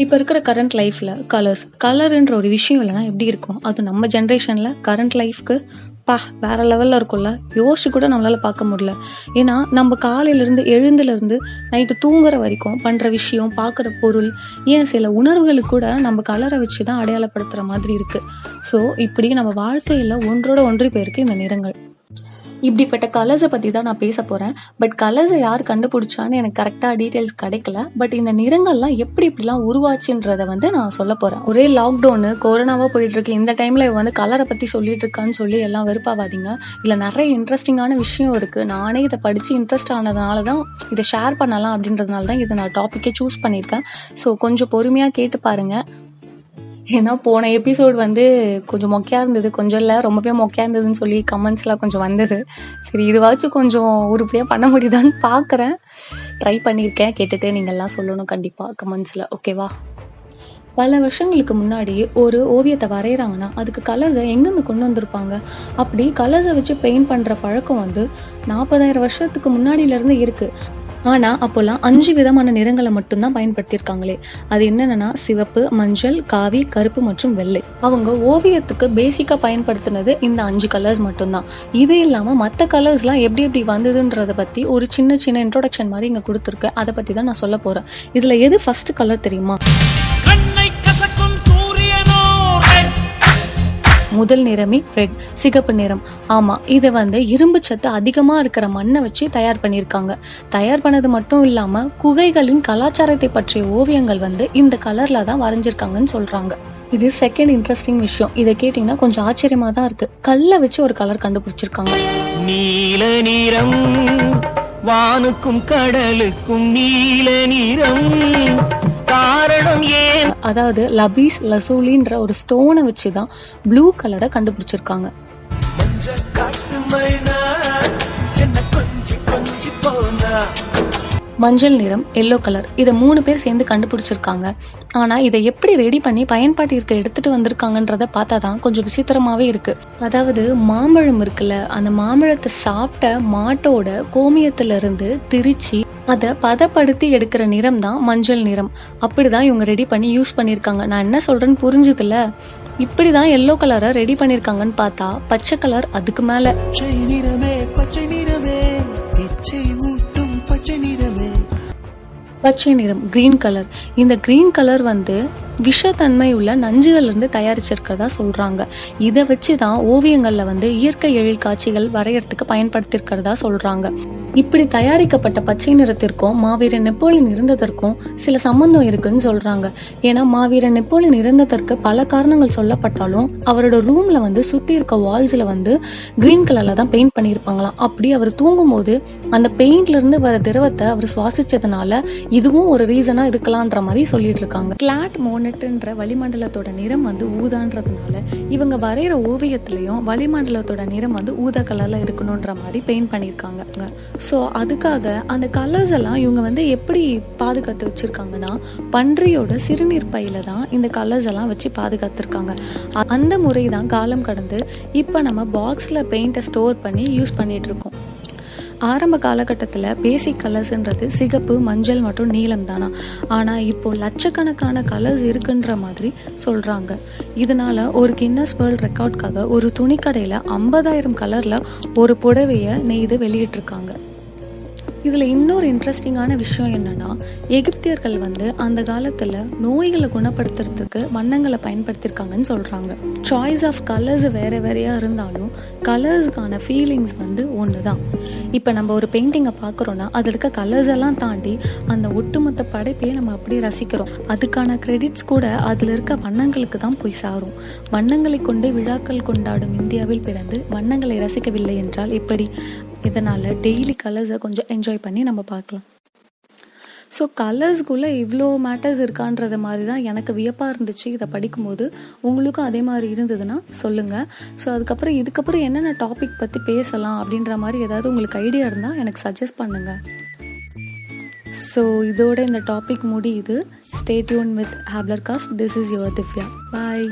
இப்போ இருக்கிற கரண்ட் லைஃப்பில் கலர்ஸ் கலருன்ற ஒரு விஷயம் இல்லைனா எப்படி இருக்கும்? அது நம்ம ஜென்ரேஷனில் கரண்ட் லைஃப்க்கு பா வேற லெவலில் இருக்கும்ல. யோசிச்சு கூட நம்மளால பார்க்க முடியல. ஏன்னா நம்ம காலையிலேருந்து எழுந்துலேருந்து நைட்டு தூங்குற வரைக்கும் பண்ணுற விஷயம் பார்க்குற பொருள் ஏன் சில உணர்வுகளுக்கு கூட நம்ம கலரை வச்சு தான் அடையாளப்படுத்துகிற மாதிரி இருக்குது ஸோ இப்படி நம்ம வாழ்க்கையில் ஒன்றோட ஒன்றி போயிருக்கு இந்த நிறங்கள். இப்படிப்பட்ட கலர்ஸை பற்றி தான் நான் பேச போகிறேன் பட் கலர்ஸை யார் கண்டுபிடிச்சான்னு எனக்கு கரெக்டாக டீட்டெயில்ஸ் கிடைக்கல. பட் இந்த நிறங்கள்லாம் எப்படி இப்படிலாம் உருவாச்சுன்றதை வந்து நான் சொல்ல போகிறேன் ஒரே லாக்டவுனு கொரோனாவாக போயிட்டு இருக்கு இந்த டைமில் வந்து கலரை பற்றி சொல்லிட்டு இருக்கான்னு சொல்லி எல்லாம் வெறுப்பாவாதீங்க. இதில் நிறைய இன்ட்ரெஸ்டிங்கான விஷயம் இருக்குது நானே இதை படித்து இன்ட்ரெஸ்ட் ஆனதுனால தான் இதை ஷேர் பண்ணலாம் அப்படின்றதுனால தான் இதை நான் டாப்பிக்கே சூஸ் பண்ணியிருக்கேன். ஸோ கொஞ்சம் பொறுமையாக கேட்டு பாருங்கள் ஏன்னா போன எபிசோட் வந்து கொஞ்சம் மொக்கையா இருந்தது. கொஞ்சம் இல்லை ரொம்பவே மொக்கையா இருந்ததுன்னு சொல்லி கமெண்ட்ஸ்லாம் கொஞ்சம் வந்தது. சரி இதுவாச்சும் கொஞ்சம் உருப்படியாக பண்ண முடியுதான்னு பார்க்குறேன் ட்ரை பண்ணியிருக்கேன் கேட்டுட்டு நீங்கள்லாம் சொல்லணும் கண்டிப்பாக கமெண்ட்ஸில் ஓகேவா பல வருஷங்களுக்கு முன்னாடி ஒரு ஓவியத்தை வரைகிறாங்கன்னா அதுக்கு கலர்ஸை எங்கேருந்து கொண்டு வந்திருப்பாங்க? அப்படி கலர்ஸை வச்சு பெயிண்ட் பண்ணுற பழக்கம் வந்து நாற்பதாயிரம் வருஷத்துக்கு முன்னாடியிலேருந்து இருக்குது ஆனால் அப்போல்லாம் அஞ்சு விதமான நிறங்களை மட்டும்தான் பயன்படுத்தியிருக்காங்களே. அது என்னன்னா சிவப்பு மஞ்சள் காவி கருப்பு மற்றும் வெள்ளை. அவங்க ஓவியத்துக்கு பேசிக்கா பயன்படுத்தினது இந்த அஞ்சு கலர்ஸ் மட்டும்தான். இது இல்லாமல் மற்ற கலர்ஸ்லாம் எப்படி எப்படி வந்ததுன்றத பற்றி ஒரு சின்ன சின்ன இன்ட்ரோடக்ஷன் மாதிரி இங்கே கொடுத்துருக்கு. அதை பற்றி தான் நான் சொல்ல போகிறேன் இதில் எது ஃபர்ஸ்ட் கலர் தெரியுமா? முதல் நிறமே ரெட் சிகப்பு நிறம். ஆமா இது வந்து இரும்பு சத்து அதிகமா இருக்கிற மண்ணை வச்சு தயார் பண்ணியிருக்காங்க. தயார் பண்ணது மட்டும் இல்லாம குகைகளின் கலாச்சாரத்தை பற்றிய ஓவியங்கள் வந்து இந்த கலர்ல தான் வரைஞ்சிருக்காங்கன்னு சொல்றாங்க. இது செகண்ட் இன்ட்ரெஸ்டிங் விஷயம். இதை கேட்டீங்கன்னா கொஞ்சம் ஆச்சரியமா தான் இருக்கு. கல்லை வச்சு ஒரு கலர் கண்டுபிடிச்சிருக்காங்க. நீல நிறம் வானுக்கும் கடலுக்கும் நீல நிறம். காரணம் அதாவது லபீஸ் லசூலின்ற ஒரு ஸ்டோனை வச்சு தான் ப்ளூ கலரை கண்டுபிடிச்சிருக்காங்க. மஞ்சள் நிறம் எல்லோ கலர் இதை மூணு பேர் சேர்ந்து கண்டுபிடிச்சிருக்காங்க. ஆனா இதை எப்படி ரெடி பண்ணி பயன்பாட்டிற்கு எடுத்துட்டு வந்திருக்காங்கன்றத பார்த்தா தான் கொஞ்சம் விசித்திரமாவே இருக்கு. அதாவது மாம்பழம் இருக்குல்ல அந்த மாம்பழத்தை சாப்பிட்ட மாட்டோட கோமியத்துல இருந்து திரிச்சு அதை பதப்படுத்தி எடுக்கிற நிறம் தான் மஞ்சள் நிறம். அப்படிதான் இவங்க ரெடி பண்ணி யூஸ் பண்ணியிருக்காங்க நான் என்ன சொல்றேன்னு புரிஞ்சுதுல இப்படிதான் எல்லோ கலரை ரெடி பண்ணியிருக்காங்கன்னு பார்த்தா பச்சை கலர் அதுக்கு மேல. பச்சை நிறமே கிரீன் கலர் இந்த கிரீன் கலர் வந்து விஷத்தன்மை உள்ள நஞ்சுகள்ல இருந்து தயாரிச்சிருக்கிறதா சொல்றாங்க. இதை வச்சு தான் ஓவியங்கள்ல வந்து இயற்கை எழில் காட்சிகள் வரையறதுக்கு பயன்படுத்தியிருக்கிறதா சொல்றாங்க. இப்படி தயாரிக்கப்பட்ட பச்சை நிறத்திற்கும் மாவீரன் நெப்போலியன் இருந்ததற்கும் சில சம்பந்தம் இருக்குன்னு சொல்றாங்க. ஏன்னா மாவீரன் நெப்போலியன் இருந்ததற்கு பல காரணங்கள் சொல்லப்பட்டாலும் அவரோட ரூம்ல வந்து சுத்தி இருக்க வால்ஸ்ல வந்து கிரீன் கலர்ல தான் பெயிண்ட் பண்ணியிருப்பாங்களாம். அப்படி அவர் தூங்கும்போது அந்த பெயிண்ட்ல இருந்து வர திரவத்தை அவர் சுவாசிச்சதுனால இதுவும் ஒரு ரீசனா இருக்கலாம்ன்ற மாதிரி சொல்லிட்டு இருக்காங்க. கிளாட் மோனட்ன்ற வளிமண்டலத்தோட நிறம் வந்து ஊதான்றதுனால இவங்க வரைகிற ஓவியத்திலையும் வளிமண்டலத்தோட நிறம் வந்து ஊதா கலர்ல இருக்கணும்ன்ற மாதிரி பெயிண்ட் பண்ணியிருக்காங்க. ஸோ அதுக்காக அந்த கலர்ஸ் எல்லாம் இவங்க வந்து எப்படி பாதுகாத்து வச்சிருக்காங்கன்னா பன்றியோட சிறுநீர் பையில தான் இந்த கலர்ஸ் எல்லாம் வச்சு பாதுகாத்துருக்காங்க. அந்த முறை தான் காலம் கடந்து இப்போ நம்ம பாக்ஸில் பெயிண்ட்டை ஸ்டோர் பண்ணி யூஸ் பண்ணிகிட்ருக்கோம் ஆரம்ப காலகட்டத்தில் பேசிக் கலர்ஸ்ன்றது சிகப்பு மஞ்சள் மற்றும் நீலம் தானா. ஆனால் இப்போ லட்சக்கணக்கான கலர்ஸ் இருக்குன்ற மாதிரி சொல்கிறாங்க இதனால ஒரு கின்னஸ் வேர்ல்ட் ரெக்கார்ட்காக ஒரு துணிக்கடையில் ஐம்பதாயிரம் கலரில் ஒரு புடவையை நெய்து வெளியிட்டிருக்காங்க. இதில் இன்னொரு இன்ட்ரெஸ்டிங்கான விஷயம் என்னன்னா எகிப்தியர்கள் வந்து அந்த காலத்தில் நோய்களை குணப்படுத்துறதுக்கு வண்ணங்களை பயன்படுத்தியிருக்காங்கன்னு சொல்கிறாங்க சாய்ஸ் ஆஃப் கலர்ஸ் வேறு வேறையாக இருந்தாலும் கலர்ஸுக்கான ஃபீலிங்ஸ் வந்து ஒன்று தான் இப்போ நம்ம ஒரு பெயிண்டிங்கை பார்க்குறோன்னா அதில் இருக்க கலர்ஸ் எல்லாம் தாண்டி அந்த ஒட்டுமொத்த படைப்பையே நம்ம அப்படியே ரசிக்கிறோம். அதுக்கான கிரெடிட்ஸ் கூட அதில் இருக்க வண்ணங்களுக்கு தான் போய் சாரும். வண்ணங்களை கொண்டு விழாக்கள் கொண்டாடும் இந்தியாவில் பிறந்து வண்ணங்களை ரசிக்கவில்லை என்றால் எப்படி? இதனால் டெய்லி கலர்ஸை கொஞ்சம் என்ஜாய் பண்ணி நம்ம பார்க்கலாம். ஸோ கலர்ஸ்குள்ளே இவ்வளோ மேட்டர்ஸ் இருக்கான்றது மாதிரி தான் எனக்கு வியப்பாக இருந்துச்சு. இதை படிக்கும்போது உங்களுக்கும் அதே மாதிரி இருந்ததுன்னா சொல்லுங்கள் ஸோ அதுக்கப்புறம் இதுக்கப்புறம் என்னென்ன டாபிக் பற்றி பேசலாம் அப்படின்ற மாதிரி ஏதாவது உங்களுக்கு ஐடியா இருந்தால் எனக்கு சஜஸ்ட் பண்ணுங்கள் ஸோ இதோட இந்த டாபிக் முடியுது. Stay tuned with Hapler cast this is your Divya bye